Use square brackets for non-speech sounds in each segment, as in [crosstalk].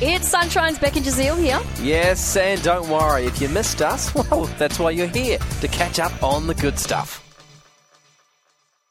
It's Sunshine's Beck and Jazeel here. Yes, and don't worry, if you missed us, [laughs] well, that's why you're here, to catch up on the good stuff.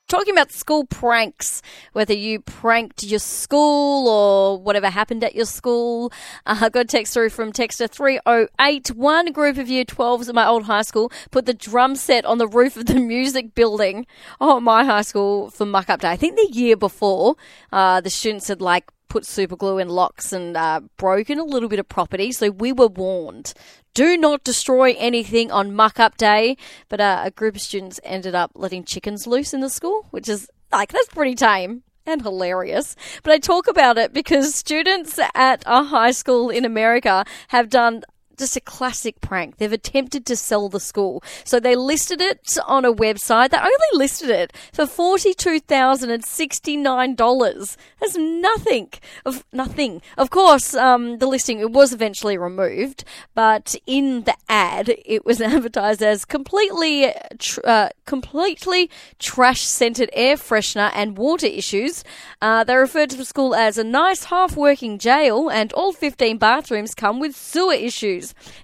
Talking about school pranks, whether you pranked your school or whatever happened at your school. Uh, I got a text through from Texter 308. One group of year 12s at my old high school put the drum set on the roof of the [laughs] music building. Oh, my high school for muck up day. I think the year before, uh, the students had like put super glue in locks and uh, broken a little bit of property. So we were warned. Do not destroy anything on muck up day. But uh, a group of students ended up letting chickens loose in the school, which is like, that's pretty tame and hilarious. But I talk about it because students at a high school in America have done just a classic prank. They've attempted to sell the school. So they listed it on a website. They only listed it for $42,069. That's nothing. Of nothing. Of course, um, the listing it was eventually removed, but in the ad it was [laughs] advertised as completely tr- uh, completely trash scented air freshener and water issues. Uh, they referred to the school as a nice half working jail and all 15 bathrooms come with sewer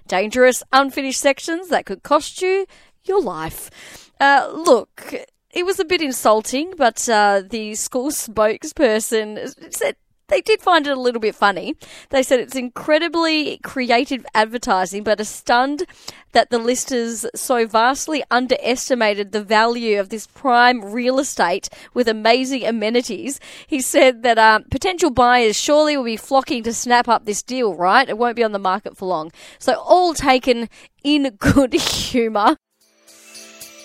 dangerous, unfinished sections that could cost you your life. Uh, look, it was a bit insulting, but uh, the school [laughs] spokesperson said they did find it a little bit funny. They said it's incredibly creative advertising, but are stunned that the listers so vastly underestimated the value of this prime real estate with amazing amenities. He said that uh, potential buyers surely will be flocking to snap up this deal, right? It won't be on the market for long. So, all taken in good [laughs] humour.